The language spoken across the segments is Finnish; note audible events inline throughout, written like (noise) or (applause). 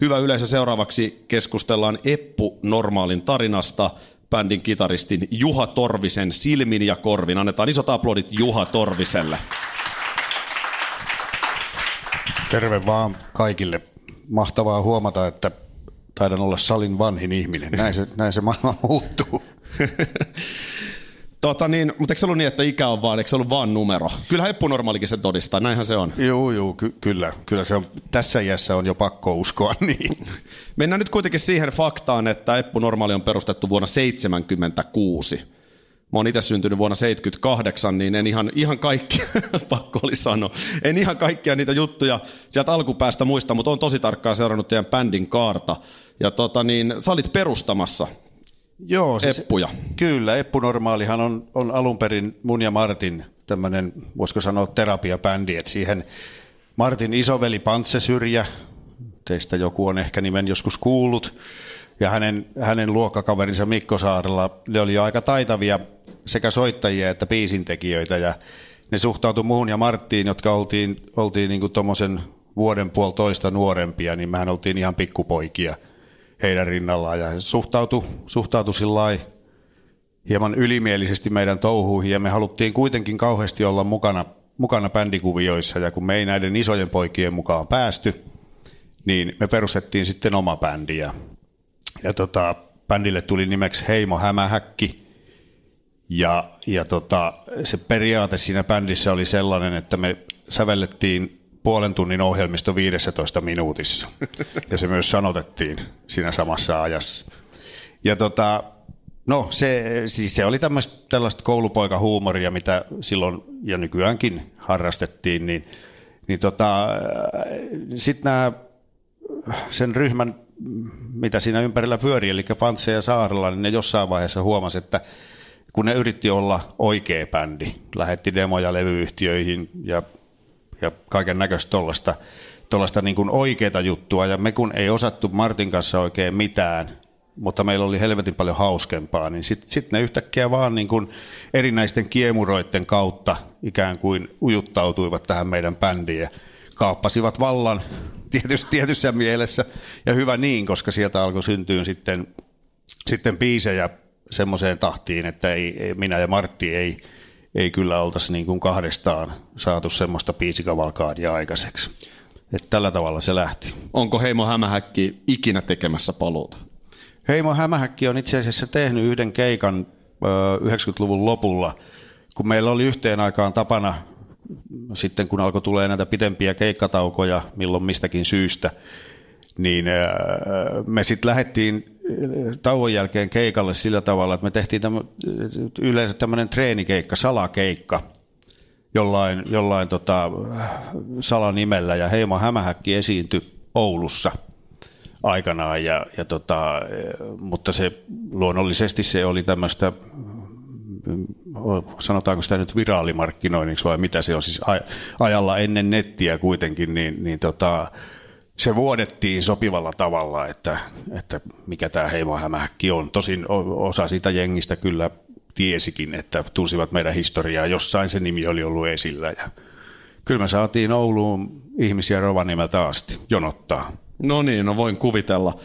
Hyvä yleisö, seuraavaksi keskustellaan Eppu Normaalin tarinasta bändin kitaristin Juha Torvisen silmin ja korvin. Annetaan isot aplodit Juha Torviselle. Terve vaan kaikille. Mahtavaa huomata, että taidan olla salin vanhin ihminen. Näin se, näin se maailma muuttuu. (laughs) Tota niin, mutta eikö se ollut niin, että ikä on vaan, eikö se ollut vaan numero? Kyllähän Eppu Normaalikin se todistaa, näinhän se on. Joo, joo, ky- kyllä. Kyllä se on, tässä iässä on jo pakko uskoa (laughs) niin. Mennään nyt kuitenkin siihen faktaan, että Eppu Normaali on perustettu vuonna 1976. Mä oon itse syntynyt vuonna 78, niin en ihan, ihan kaikki, (laughs) pakko oli sanoa, en ihan kaikkia niitä juttuja sieltä alkupäästä muista, mutta on tosi tarkkaan seurannut teidän bändin kaarta. Ja tota niin, sä olit perustamassa Joo, siis, Eppuja. Kyllä, Eppu Normaalihan on, on alun perin mun ja Martin tämmöinen, voisiko sanoa terapiabändi, että siihen Martin isoveli Pantse Syrjä, teistä joku on ehkä nimen joskus kuullut, ja hänen, hänen luokkakaverinsa Mikko Saarella, ne oli jo aika taitavia sekä soittajia että biisintekijöitä, ja ne suhtautui muun ja Marttiin, jotka oltiin, oltiin niin tuommoisen vuoden puolitoista nuorempia, niin mehän oltiin ihan pikkupoikia heidän rinnallaan, ja he suhtautui, suhtautui hieman ylimielisesti meidän touhuihin, ja me haluttiin kuitenkin kauheasti olla mukana, mukana bändikuvioissa, ja kun me ei näiden isojen poikien mukaan päästy, niin me perustettiin sitten oma bändi, ja, ja tota, bändille tuli nimeksi Heimo Hämähäkki, ja, ja tota, se periaate siinä bändissä oli sellainen, että me sävellettiin puolen tunnin ohjelmisto 15 minuutissa. Ja se myös sanotettiin siinä samassa ajassa. Ja tota, no se, siis se oli tällaista koulupoikahuumoria, mitä silloin ja nykyäänkin harrastettiin, niin, niin tota, sitten nämä sen ryhmän, mitä siinä ympärillä pyörii, eli Pantse ja Saarella, niin ne jossain vaiheessa huomasi, että kun ne yritti olla oikea bändi, lähetti demoja levyyhtiöihin ja, ja kaiken näköistä tuollaista tuollaista niin kuin oikeaa juttua, ja me kun ei osattu Martin kanssa oikein mitään, mutta meillä oli helvetin paljon hauskempaa, niin sitten sit ne yhtäkkiä vaan niin kuin erinäisten kiemuroiden kautta ikään kuin ujuttautuivat tähän meidän bändiin ja kaappasivat vallan (laughs) tietyssä, tietyssä mielessä, ja hyvä niin, koska sieltä alkoi syntyä sitten, sitten biisejä semmoiseen tahtiin, että ei, minä ja Martti ei, ei kyllä oltaisi niin kuin kahdestaan saatu semmoista biisikavalkaadia aikaiseksi. Että tällä tavalla se lähti. Onko Heimo Hämähäkki ikinä tekemässä paluuta? Heimo Hämähäkki on itse asiassa tehnyt yhden keikan 90-luvun lopulla, kun meillä oli yhteen aikaan tapana, sitten kun alkoi tulee näitä pitempiä keikkataukoja, milloin mistäkin syystä, niin me sitten lähdettiin tauon jälkeen keikalle sillä tavalla, että me tehtiin tämmö, yleensä tämmöinen treenikeikka, salakeikka, jollain, jollain tota, salanimellä, ja Heimo Hämähäkki esiintyi Oulussa aikanaan, ja, ja tota, mutta se luonnollisesti se oli tämmöistä sanotaanko sitä nyt viraalimarkkinoinniksi vai mitä se on, siis ajalla ennen nettiä kuitenkin, niin, niin tota, se vuodettiin sopivalla tavalla, että, että mikä tämä Heimo Hämähäkki on. Tosin osa siitä jengistä kyllä tiesikin, että tunsivat meidän historiaa, jossain se nimi oli ollut esillä. Ja kyllä me saatiin Ouluun ihmisiä Rovaniemeltä asti jonottaa. No niin, no voin kuvitella.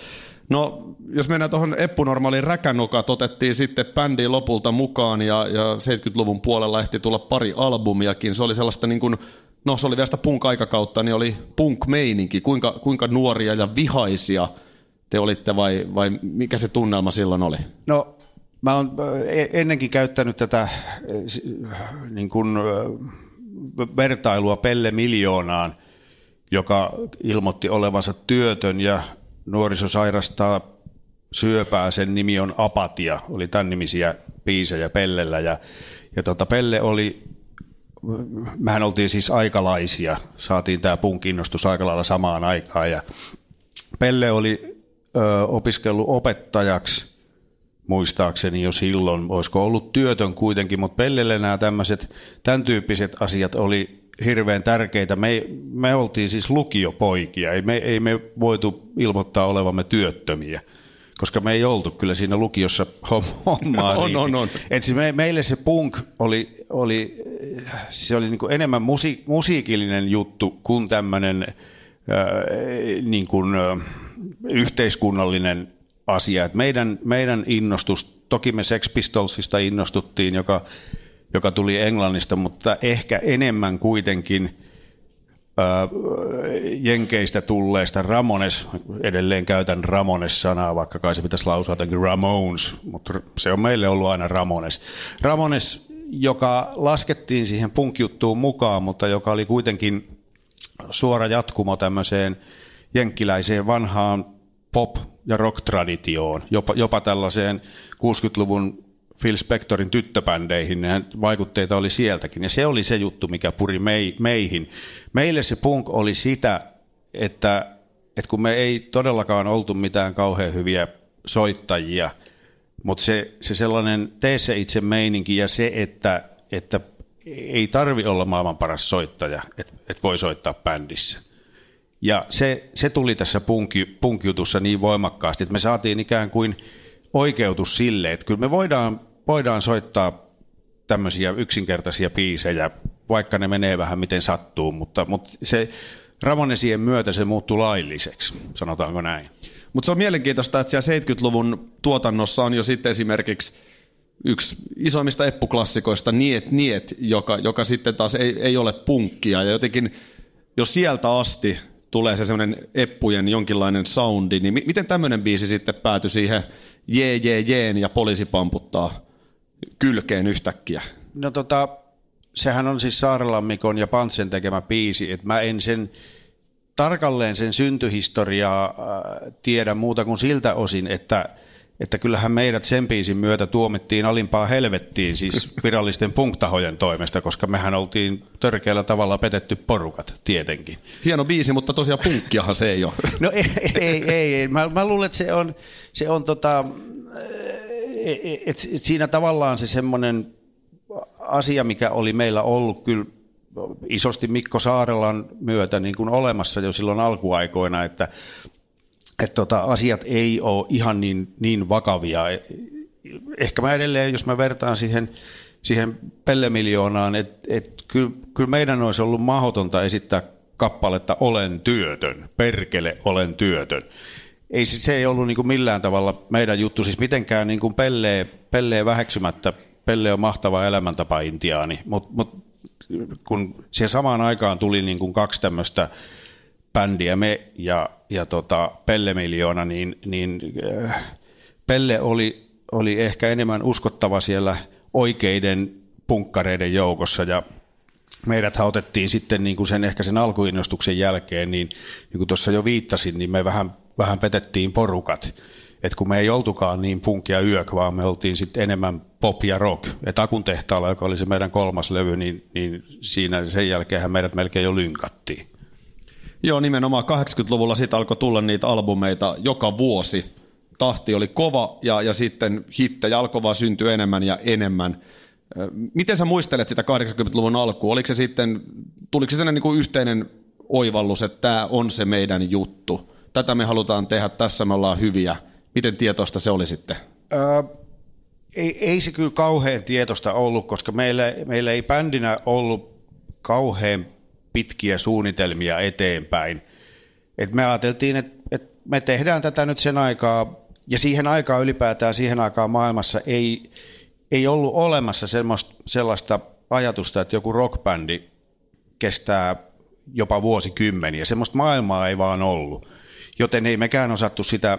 No, jos mennään tuohon Eppunormaalin räkänokat, otettiin sitten bändi lopulta mukaan ja, ja 70-luvun puolella ehti tulla pari albumiakin. Se oli sellaista niin kuin, no se oli vielä sitä punk-aikakautta, niin oli punk-meininki. Kuinka, kuinka nuoria ja vihaisia te olitte vai, vai mikä se tunnelma silloin oli? No mä oon ennenkin käyttänyt tätä niin kuin, vertailua Pelle Miljoonaan, joka ilmoitti olevansa työtön ja nuoriso sairastaa syöpää, sen nimi on Apatia, oli tämän nimisiä biisejä Pellellä ja, ja tota, Pelle oli, mehän oltiin siis aikalaisia, saatiin tämä punkinnostus aika lailla samaan aikaan ja Pelle oli ö, opiskellut opettajaksi, muistaakseni jo silloin, olisiko ollut työtön kuitenkin, mutta Pellelle nämä tämmöiset, tämän tyyppiset asiat oli hirveän tärkeitä. Me, me oltiin siis lukiopoikia, ei me, ei me voitu ilmoittaa olevamme työttömiä koska me ei oltu kyllä siinä lukiossa (laughs) hommaa. on, on, on. Et siis me, meille se punk oli, oli, se oli niin kuin enemmän musi, musiikillinen juttu kuin tämmöinen äh, niin kuin, äh, yhteiskunnallinen asia. Et meidän, meidän innostus, toki me Sex Pistolsista innostuttiin, joka, joka tuli Englannista, mutta ehkä enemmän kuitenkin – Jenkeistä tulleista Ramones, edelleen käytän Ramones-sanaa, vaikka kai se pitäisi lausua jotenkin Ramones, mutta se on meille ollut aina Ramones. Ramones, joka laskettiin siihen punkjuttuun mukaan, mutta joka oli kuitenkin suora jatkumo tämmöiseen jenkkiläiseen vanhaan pop- ja rock-traditioon, jopa, jopa tällaiseen 60-luvun Phil Spectorin tyttöbändeihin, niin vaikutteita oli sieltäkin. Ja se oli se juttu, mikä puri meihin. Meille se punk oli sitä, että, että kun me ei todellakaan oltu mitään kauhean hyviä soittajia, mutta se, se sellainen tee se itse meininki ja se, että, että ei tarvi olla maailman paras soittaja, että et voi soittaa bändissä. Ja se, se tuli tässä punkjutussa punkjutussa niin voimakkaasti, että me saatiin ikään kuin oikeutus sille, että kyllä me voidaan voidaan soittaa tämmöisiä yksinkertaisia biisejä, vaikka ne menee vähän miten sattuu, mutta, mutta se Ramonesien myötä se muuttui lailliseksi, sanotaanko näin. Mutta se on mielenkiintoista, että siellä 70-luvun tuotannossa on jo sitten esimerkiksi yksi isoimmista eppuklassikoista, Niet Niet, joka, joka sitten taas ei, ei ole punkkia. Ja jotenkin, jos sieltä asti tulee se semmoinen eppujen jonkinlainen soundi, niin miten tämmöinen biisi sitten päätyi siihen jee jee jeen ja poliisi pamputtaa kylkeen yhtäkkiä? No tota, sehän on siis Saarelammikon ja Pantsen tekemä biisi, että mä en sen tarkalleen sen syntyhistoriaa äh, tiedä muuta kuin siltä osin, että että kyllähän meidät sen biisin myötä tuomittiin alimpaa helvettiin, siis virallisten punktahojen toimesta, koska mehän oltiin törkeällä tavalla petetty porukat, tietenkin. Hieno biisi, mutta tosiaan punkkiahan se ei ole. No ei, ei, ei. ei. Mä, mä luulen, että se on, se on tota, et, et siinä tavallaan se semmoinen asia, mikä oli meillä ollut kyllä isosti Mikko Saarelan myötä niin kuin olemassa jo silloin alkuaikoina, että, että tota, asiat ei ole ihan niin, niin vakavia. Ehkä mä edelleen, jos mä vertaan siihen, siihen pellemiljoonaan, että et kyllä, kyllä meidän olisi ollut mahdotonta esittää kappaletta Olen työtön, perkele olen työtön. Ei se ei ollut niin kuin millään tavalla meidän juttu, siis mitenkään niin kuin pellee, pellee väheksymättä, Pelle on mahtava elämäntapa intiaani, mutta mut, kun siihen samaan aikaan tuli niin kuin kaksi tämmöistä bändiä, me ja, ja tota Pelle Miljoona, niin, niin äh, Pelle oli, oli ehkä enemmän uskottava siellä oikeiden punkkareiden joukossa ja meidät otettiin sitten niin kuin sen, ehkä sen alkuinnostuksen jälkeen, niin, niin kuin tuossa jo viittasin, niin me vähän vähän petettiin porukat. Et kun me ei oltukaan niin punkia yök, vaan me oltiin sitten enemmän pop ja rock. Et Akun tehtaalla, joka oli se meidän kolmas levy, niin, niin siinä sen jälkeen meidät melkein jo lynkattiin. Joo, nimenomaan 80-luvulla sitten alkoi tulla niitä albumeita joka vuosi. Tahti oli kova ja, ja sitten hittejä alkoi vaan syntyä enemmän ja enemmän. Miten sä muistelet sitä 80-luvun alkua? Oliko se sitten, tuliko se sellainen niin kuin yhteinen oivallus, että tämä on se meidän juttu? tätä me halutaan tehdä, tässä me ollaan hyviä. Miten tietoista se oli sitten? Öö, ei, ei se kyllä kauhean tietoista ollut, koska meillä, meillä ei bändinä ollut kauhean pitkiä suunnitelmia eteenpäin. Et me ajateltiin, että et me tehdään tätä nyt sen aikaa, ja siihen aikaan ylipäätään, siihen aikaan maailmassa ei, ei ollut olemassa sellaista ajatusta, että joku rockbändi kestää jopa vuosikymmeniä. Semmoista maailmaa ei vaan ollut. Joten ei mekään osattu sitä,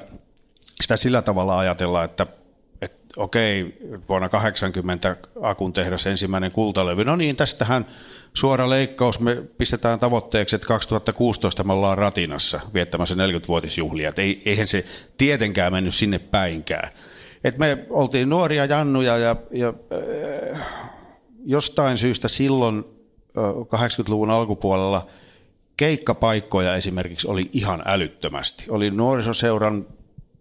sitä sillä tavalla ajatella, että, että okei, vuonna 80 Akun tehdas ensimmäinen kultalevy, no niin, tästähän suora leikkaus, me pistetään tavoitteeksi, että 2016 me ollaan Ratinassa viettämässä 40-vuotisjuhlia, että ei, eihän se tietenkään mennyt sinne päinkään. Et me oltiin nuoria jannuja ja, ja äh, jostain syystä silloin äh, 80-luvun alkupuolella – keikkapaikkoja esimerkiksi oli ihan älyttömästi. Oli nuorisoseuran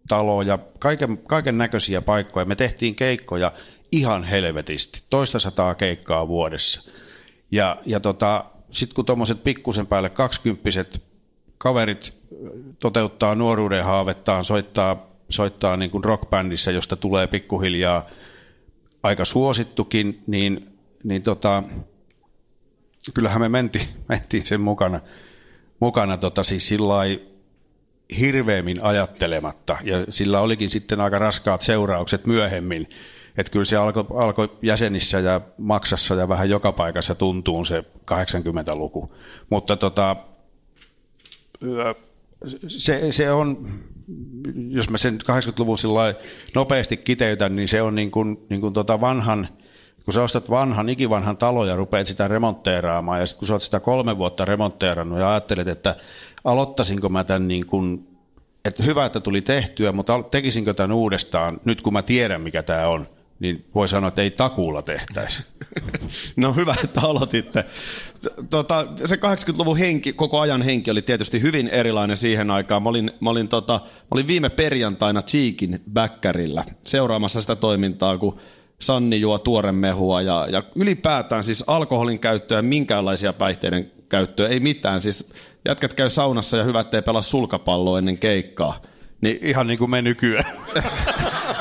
taloja, kaiken, kaiken näköisiä paikkoja. Me tehtiin keikkoja ihan helvetisti, toista sataa keikkaa vuodessa. Ja, ja tota, sitten kun tuommoiset pikkusen päälle kaksikymppiset kaverit toteuttaa nuoruuden haavettaan, soittaa, soittaa niin kuin rockbändissä, josta tulee pikkuhiljaa aika suosittukin, niin, niin tota, kyllähän me mentiin, (laughs) mentiin sen mukana, mukana tota, siis sillä hirveämmin ajattelematta, ja sillä olikin sitten aika raskaat seuraukset myöhemmin, että kyllä se alkoi alko jäsenissä ja maksassa ja vähän joka paikassa tuntuu se 80-luku. Mutta tota, se, se on, jos mä sen 80-luvun nopeasti kiteytän, niin se on niin kuin, niin kuin tota vanhan, kun sä ostat vanhan, ikivanhan talo ja rupeat sitä remontteeraamaan, ja sitten kun sä oot sitä kolme vuotta remontteerannut ja ajattelet, että aloittaisinko mä tämän niin kuin, että hyvä, että tuli tehtyä, mutta tekisinkö tämän uudestaan nyt kun mä tiedän, mikä tämä on, niin voi sanoa, että ei takuulla tehtäisi. (laughs) No hyvä, että aloititte. Tota, se 80-luvun henki, koko ajan henki oli tietysti hyvin erilainen siihen aikaan. Mä olin, mä olin, tota, mä olin viime perjantaina Cheekin bäkkärillä seuraamassa sitä toimintaa, kun Sanni juo tuoremehua ja, ja ylipäätään siis alkoholin käyttöä minkäänlaisia päihteiden käyttöä, ei mitään. Siis jätkät käy saunassa ja hyvä, ettei pelaa sulkapalloa ennen keikkaa. Niin, Ihan niin kuin me nykyään. (laughs)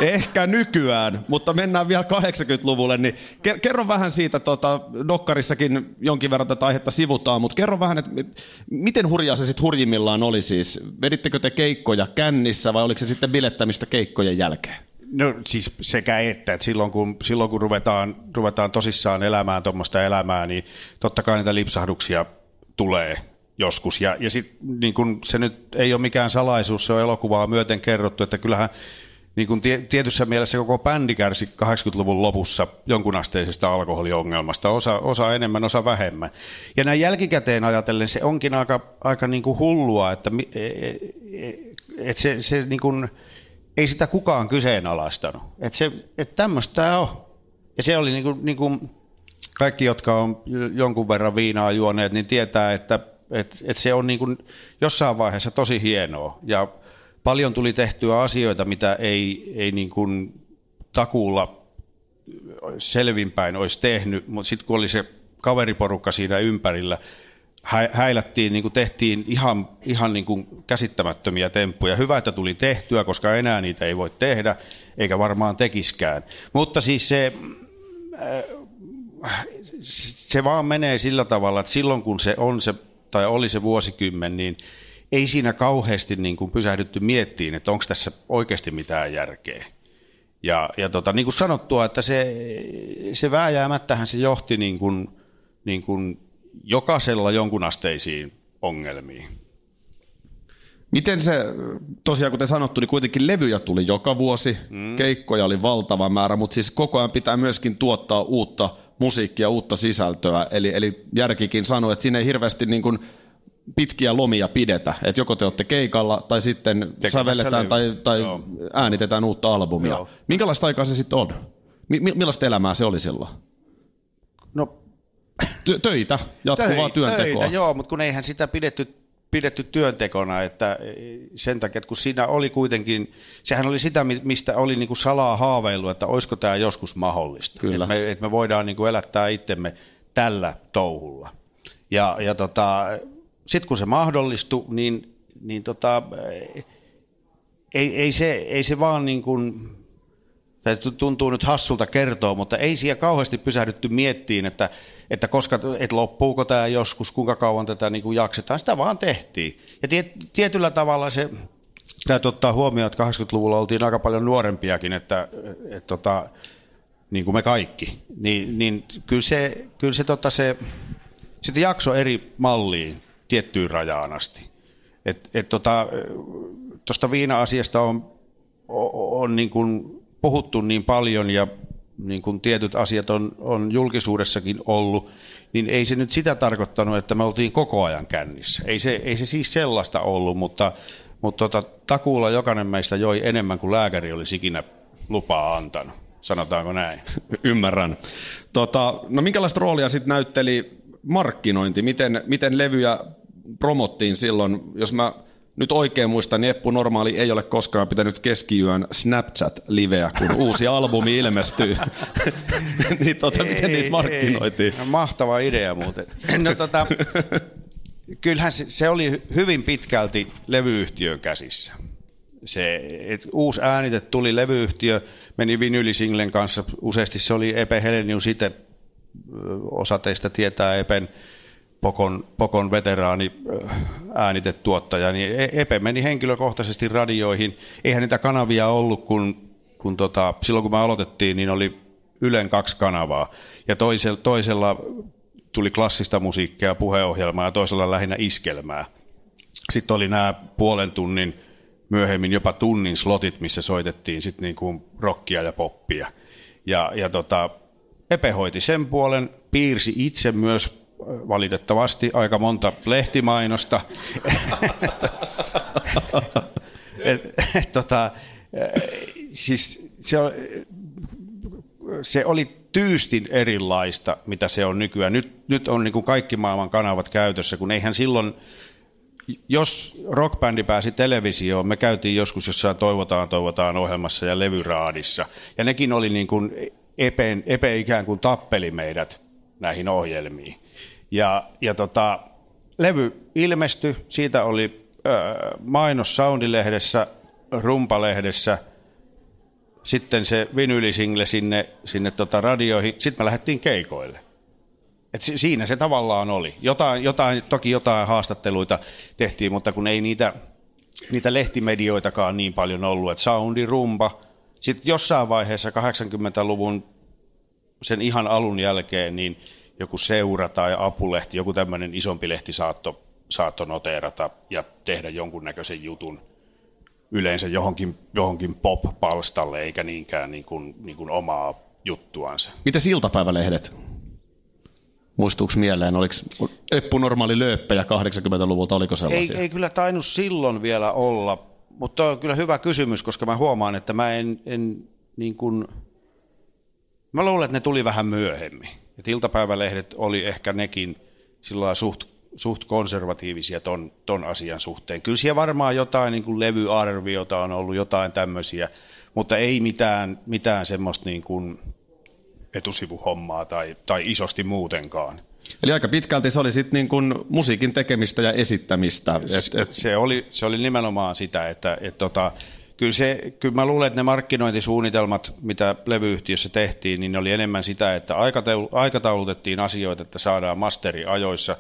Ehkä nykyään, mutta mennään vielä 80-luvulle, niin kerro vähän siitä, tota, Dokkarissakin jonkin verran tätä aihetta sivutaan, mutta kerro vähän, että miten hurjaa se sitten hurjimmillaan oli siis? Vedittekö te keikkoja kännissä vai oliko se sitten bilettämistä keikkojen jälkeen? No siis sekä että, että silloin kun, silloin kun ruvetaan, ruvetaan tosissaan elämään tuommoista elämää, niin totta kai niitä lipsahduksia tulee joskus. Ja, ja sit, niin kun se nyt ei ole mikään salaisuus, se on elokuvaa myöten kerrottu, että kyllähän niin kun tietyssä mielessä koko bändi kärsi 80-luvun lopussa jonkunasteisesta alkoholiongelmasta, osa, osa enemmän, osa vähemmän. Ja näin jälkikäteen ajatellen se onkin aika, aika niin kuin hullua, että, e, e, e, että se, se niin kuin, ei sitä kukaan kyseenalaistanut. Että, se, että tämmöistä tämä on. Ja se oli niin kuin, niin kuin kaikki, jotka on jonkun verran viinaa juoneet, niin tietää, että, että, että se on niin kuin jossain vaiheessa tosi hienoa. Ja paljon tuli tehtyä asioita, mitä ei, ei niin kuin takuulla selvinpäin olisi tehnyt, mutta sitten kun oli se kaveriporukka siinä ympärillä, häilättiin, niin kuin tehtiin ihan, ihan niin kuin käsittämättömiä temppuja. Hyvä, että tuli tehtyä, koska enää niitä ei voi tehdä, eikä varmaan tekiskään. Mutta siis se, äh, se vaan menee sillä tavalla, että silloin kun se on se, tai oli se vuosikymmen, niin ei siinä kauheasti niin kuin pysähdytty miettiin, että onko tässä oikeasti mitään järkeä. Ja, ja tota, niin kuin sanottua, että se, se vääjäämättähän se johti niin kuin, niin kuin jokaisella jonkun asteisiin ongelmiin. Miten se, tosiaan kuten sanottu, niin kuitenkin levyjä tuli joka vuosi, mm. keikkoja oli valtava määrä, mutta siis koko ajan pitää myöskin tuottaa uutta musiikkia, uutta sisältöä. Eli, eli järkikin sanoi, että siinä ei hirveästi niin kuin pitkiä lomia pidetä, että joko te olette keikalla tai sitten Tekemässä sävelletään tai, tai äänitetään uutta albumia. Joo. Minkälaista aikaa se sitten on? Mi- millaista elämää se oli silloin? No Tö- töitä, jatkuvaa Töi, työntekoa. Töitä, joo, mutta kun eihän sitä pidetty, pidetty työntekona, että sen takia, että kun siinä oli kuitenkin, sehän oli sitä, mistä oli niin kuin salaa haaveilu, että olisiko tämä joskus mahdollista. Kyllä. Että me, että me voidaan niin kuin elättää itsemme tällä touhulla. Ja, ja tota, sitten kun se mahdollistui, niin, niin tota, ei, ei, se, ei se vaan niin kuin, tai tuntuu nyt hassulta kertoa, mutta ei siellä kauheasti pysähdytty miettiin, että, että koska, että loppuuko tämä joskus, kuinka kauan tätä niin kuin jaksetaan. Sitä vaan tehtiin. Ja tiet, tietyllä tavalla se, täytyy ottaa huomioon, että 80-luvulla oltiin aika paljon nuorempiakin, että, että, tota, niin kuin me kaikki, niin, niin kyllä se, kyllä se, tota se sitten jakso eri malliin tiettyyn rajaan asti. Et, et tota, tuosta viina-asiasta on, on, on niin kuin puhuttu niin paljon ja niin kuin tietyt asiat on, on julkisuudessakin ollut, niin ei se nyt sitä tarkoittanut, että me oltiin koko ajan kännissä. Ei se, ei se siis sellaista ollut, mutta, mutta tota, takuulla jokainen meistä joi enemmän kuin lääkäri olisi ikinä lupaa antanut. Sanotaanko näin? (laughs) Ymmärrän. Tota, no minkälaista roolia sitten näytteli markkinointi? Miten, miten levyjä promottiin silloin, jos mä nyt oikein muistan, niin Eppu Normaali ei ole koskaan pitänyt keskiyön Snapchat-liveä, kun uusi albumi ilmestyy. (laughs) niin tota, miten ei, niitä markkinoitiin? Ei. Mahtava idea muuten. No tota, (laughs) kyllähän se, se oli hyvin pitkälti levyyhtiön käsissä. Se, et uusi äänite tuli levyyhtiö, meni vinylisinglen kanssa, useasti se oli Epe Helenius itse, osa teistä tietää Epen Pokon, Pokon veteraani äänitetuottaja, niin e- Epe meni henkilökohtaisesti radioihin. Eihän niitä kanavia ollut, kun, kun tota, silloin kun me aloitettiin, niin oli Ylen kaksi kanavaa. Ja toisella, toisella tuli klassista musiikkia, puheohjelmaa ja toisella lähinnä iskelmää. Sitten oli nämä puolen tunnin, myöhemmin jopa tunnin slotit, missä soitettiin sitten niin kuin rockia ja poppia. Ja, ja tota, Epe hoiti sen puolen, piirsi itse myös valitettavasti aika monta lehtimainosta. et, et, tota, siis se, se oli tyystin erilaista, mitä se on nykyään. Nyt, nyt on niin kuin kaikki maailman kanavat käytössä, kun eihän silloin, jos rockbändi pääsi televisioon, me käytiin joskus jossain Toivotaan, toivotaan ohjelmassa ja levyraadissa, ja nekin oli niin kuin Epe, Epe ikään kuin tappeli meidät näihin ohjelmiin. Ja, ja tota, levy ilmestyi, siitä oli ö, mainos Soundilehdessä, Rumpalehdessä, sitten se vinylisingle sinne, sinne tota radioihin, sitten me lähdettiin keikoille. Et siinä se tavallaan oli. Jotain, jotain, toki jotain haastatteluita tehtiin, mutta kun ei niitä, niitä lehtimedioitakaan niin paljon ollut, että soundi, rumba. Sitten jossain vaiheessa 80-luvun sen ihan alun jälkeen, niin joku seura tai apulehti, joku tämmöinen isompi lehti saatto, saatto noteerata ja tehdä jonkunnäköisen jutun yleensä johonkin, johonkin pop-palstalle, eikä niinkään niin kuin, niin kuin omaa juttuansa. Mitä iltapäivälehdet? Muistuuko mieleen, oliko Eppu normaali lööppejä 80-luvulta, oliko sellaisia? Ei, ei kyllä tainnut silloin vielä olla, mutta on kyllä hyvä kysymys, koska mä huomaan, että mä en, en niin kuin, mä luulen, että ne tuli vähän myöhemmin. Et iltapäivälehdet oli ehkä nekin sillä suht, suht konservatiivisia ton, ton asian suhteen. Kyllä siellä varmaan jotain niin kuin levyarviota on ollut, jotain tämmöisiä, mutta ei mitään, mitään semmoista niin kuin etusivuhommaa tai, tai isosti muutenkaan. Eli aika pitkälti se oli sitten niin kuin musiikin tekemistä ja esittämistä. Et, et... Se, oli, se oli nimenomaan sitä, että et tota, kyllä, se, kyllä mä luulen, että ne markkinointisuunnitelmat, mitä levyyhtiössä tehtiin, niin ne oli enemmän sitä, että aikataulutettiin asioita, että saadaan masteri ajoissa.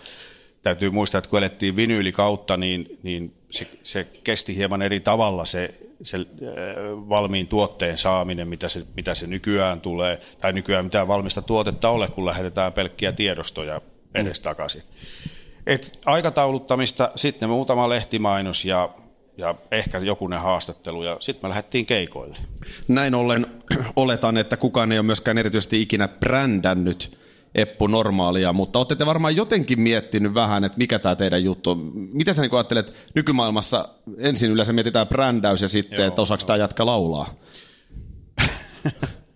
Täytyy muistaa, että kun elettiin vinyyli kautta, niin, niin se, se kesti hieman eri tavalla se, se äh, valmiin tuotteen saaminen, mitä se, mitä se nykyään tulee, tai nykyään mitään valmista tuotetta ole, kun lähetetään pelkkiä tiedostoja edestakaisin. Et aikatauluttamista, sitten muutama lehtimainos ja ja ehkä jokunen haastattelu, ja sitten me lähdettiin keikoille. Näin ollen (clears throat) oletan, että kukaan ei ole myöskään erityisesti ikinä brändännyt Eppu Normaalia, mutta olette te varmaan jotenkin miettinyt vähän, että mikä tämä teidän juttu on. Miten sä niin ajattelet, nykymaailmassa ensin yleensä mietitään brändäys ja sitten, Joo, että osaako tämä jatka laulaa?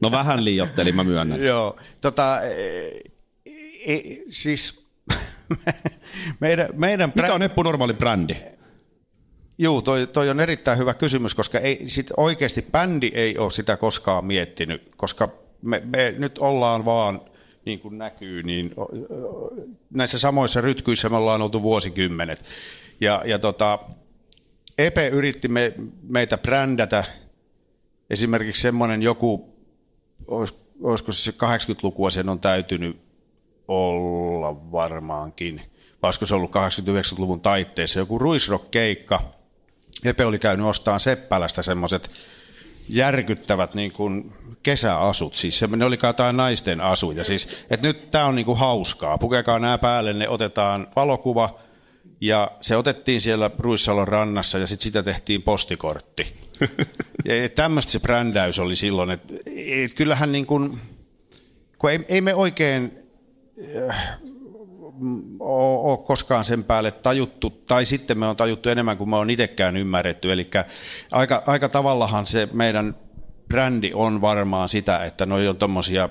no vähän liiottelin, mä myönnän. (laughs) Joo, tota, e, e, siis (laughs) meidän, meidän Mikä on Eppu Normaali brändi? Joo, toi, toi on erittäin hyvä kysymys, koska ei, sit oikeasti bändi ei ole sitä koskaan miettinyt, koska me, me nyt ollaan vaan, niin kuin näkyy, niin näissä samoissa rytkyissä me ollaan oltu vuosikymmenet. Ja, ja tota, Epe yritti me, meitä brändätä, esimerkiksi semmoinen joku, olis, olisiko se 80-lukua sen on täytynyt olla varmaankin, vai olisiko se ollut 89-luvun taitteessa, joku ruisrock-keikka, Epe oli käynyt ostamaan Seppälästä semmoiset järkyttävät niin kuin kesäasut, siis se, ne oli jotain naisten asuja, siis että nyt tämä on niin kuin hauskaa, pukekaa nämä päälle, ne otetaan valokuva, ja se otettiin siellä Ruissalon rannassa ja sitten sitä tehtiin postikortti. (laughs) ja tämmöistä se brändäys oli silloin, että et kyllähän niin kuin, kun ei, ei me oikein ole koskaan sen päälle tajuttu, tai sitten me on tajuttu enemmän kuin me on itsekään ymmärretty. Eli aika, aika tavallahan se meidän brändi on varmaan sitä, että noi on tuommoisia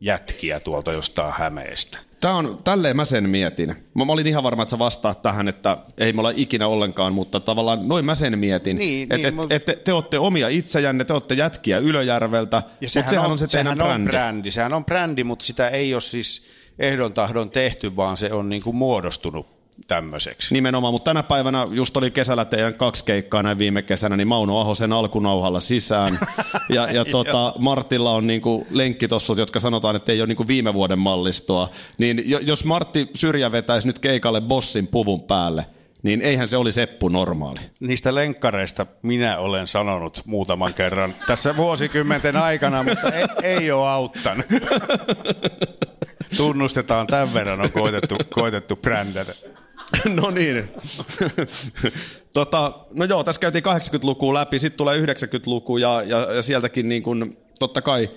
jätkiä tuolta jostain Hämeestä. Tää on, tälleen mä sen mietin. Mä, mä olin ihan varma, että sä vastaat tähän, että ei me olla ikinä ollenkaan, mutta tavallaan noin mä sen mietin. Niin, että niin, et, mä- et, te, te olette omia itsejänne, te olette jätkiä Ylöjärveltä, mutta sehän on, se teidän sehän brändi. On brändi. Sehän on brändi, mutta sitä ei ole siis ehdon tahdon tehty, vaan se on niin kuin muodostunut tämmöiseksi. Nimenomaan, mutta tänä päivänä just oli kesällä teidän kaksi keikkaa näin viime kesänä, niin Mauno Ahosen alkunauhalla sisään. (laughs) Ja, ja tota, Martilla on niinku lenkkitossut, jotka sanotaan, että ei ole niinku viime vuoden mallistoa. Niin jo- jos Martti Syrjä vetäisi nyt keikalle bossin puvun päälle, niin eihän se olisi Eppu normaali. Niistä lenkkareista minä olen sanonut muutaman kerran tässä vuosikymmenten aikana, mutta ei, ei ole auttanut. (laughs) Tunnustetaan, tämän verran on koitettu, koitettu brändätä. No niin. tota, no joo, tässä käytiin 80-lukua läpi, sitten tulee 90-luku ja, ja, ja sieltäkin niin kuin, totta kai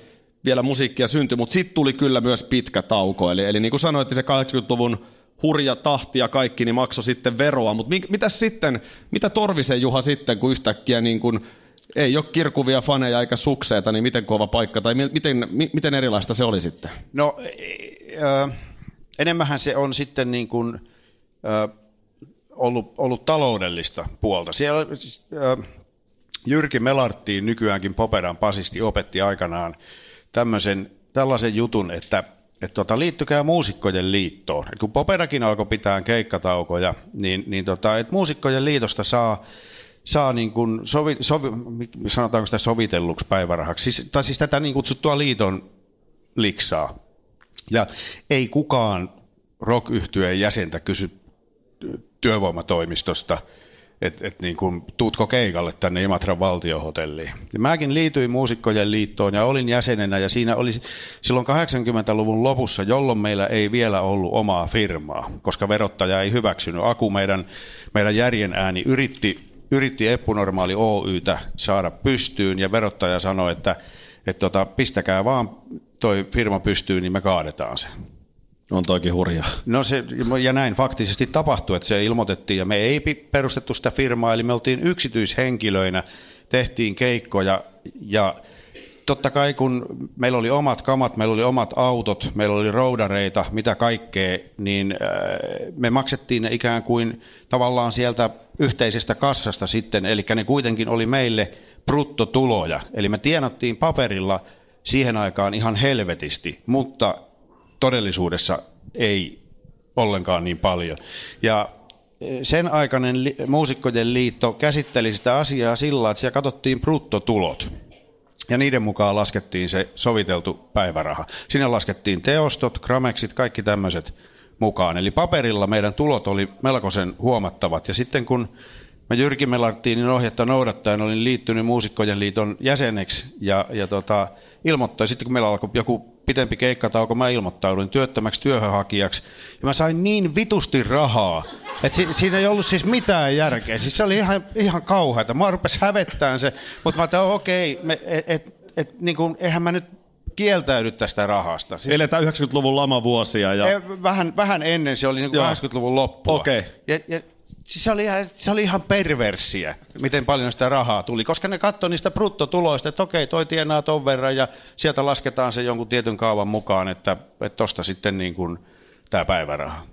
vielä musiikkia syntyi, mutta sitten tuli kyllä myös pitkä tauko. Eli, eli niin kuin sanoitte, se 80-luvun hurja tahti ja kaikki, niin maksoi sitten veroa. Mutta mitä sitten, mitä Torvisen Juha sitten, kun yhtäkkiä niin kuin, ei ole kirkuvia faneja eikä sukseita, niin miten kova paikka, tai mi- miten, mi- miten erilaista se oli sitten? No, äh, enemmänhän se on sitten niin kuin, äh, ollut, ollut taloudellista puolta. Siellä äh, Jyrki Melarttiin, nykyäänkin Poperan pasisti, opetti aikanaan tämmöisen, tällaisen jutun, että että tota, liittykää muusikkojen liittoon. Et kun Poperakin alkoi pitää keikkataukoja, niin, niin tota, et muusikkojen liitosta saa, saa niin kuin sovi, sovi, sanotaanko sitä sovitelluksi päivärahaksi, siis, tai siis tätä niin kutsuttua liiton liksaa. Ja ei kukaan rock jäsentä kysy työvoimatoimistosta, että et niin kuin, tuutko keikalle tänne Imatran valtiohotelliin. Ja mäkin liityin muusikkojen liittoon ja olin jäsenenä ja siinä oli silloin 80-luvun lopussa, jolloin meillä ei vielä ollut omaa firmaa, koska verottaja ei hyväksynyt. Aku meidän, meidän järjen ääni yritti, yritti Eppunormaali Oytä saada pystyyn ja verottaja sanoi, että et tota, pistäkää vaan toi firma pystyyn, niin me kaadetaan se. On toikin hurjaa. No se, ja näin faktisesti tapahtui, että se ilmoitettiin ja me ei perustettu sitä firmaa, eli me oltiin yksityishenkilöinä, tehtiin keikkoja ja totta kai kun meillä oli omat kamat, meillä oli omat autot, meillä oli roudareita, mitä kaikkea, niin äh, me maksettiin ne ikään kuin tavallaan sieltä yhteisestä kassasta sitten, eli ne kuitenkin oli meille bruttotuloja, eli me tienattiin paperilla siihen aikaan ihan helvetisti, mutta todellisuudessa ei ollenkaan niin paljon. Ja sen aikainen li- muusikkojen liitto käsitteli sitä asiaa sillä että siellä katsottiin bruttotulot. Ja niiden mukaan laskettiin se soviteltu päiväraha. Sinne laskettiin teostot, grameksit, kaikki tämmöiset mukaan. Eli paperilla meidän tulot oli melkoisen huomattavat. Ja sitten kun mä Jyrki Melarttiinin ohjetta noudattaen olin liittynyt Muusikkojen liiton jäseneksi ja, ja tota, ilmoittain, sitten kun meillä alkoi joku pitempi keikkatauko, mä ilmoittauduin työttömäksi työhönhakijaksi. Ja mä sain niin vitusti rahaa, että si- siinä ei ollut siis mitään järkeä. Siis se oli ihan, ihan kauheata. Mä rupes hävettään se, mutta mä ajattelin, okei, me, et, et, et, niin kuin, eihän mä nyt kieltäydy tästä rahasta. Siis, Eletään 90-luvun lamavuosia ja Eh, Vähän, vähän ennen se oli niin kuin Joo. 80-luvun loppua. Okei. Ja, ja, siis se, oli ihan, se oli ihan perversiä, miten paljon sitä rahaa tuli, koska ne katsoi niistä bruttotuloista, että okei, toi tienaa ton verran ja sieltä lasketaan se jonkun tietyn kaavan mukaan, että tosta sitten niin kuin tämä päiväraha.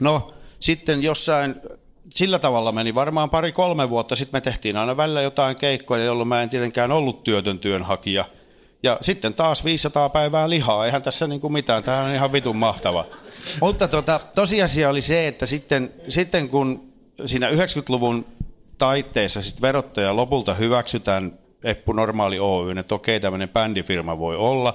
No, sitten jossain, sillä tavalla meni varmaan pari-kolme vuotta, sitten me tehtiin aina välillä jotain keikkoja, jolloin mä en tietenkään ollut työtön työnhakija. Ja sitten taas 500 päivää lihaa, eihän tässä niin kuin mitään, tämä on ihan vitun mahtava. Mutta tota, tosiasia oli se, että sitten, sitten kun siinä 90-luvun taitteessa sit verottaja lopulta hyväksytään Eppu Normaali Oy, että okei, tämmöinen bändifirma voi olla,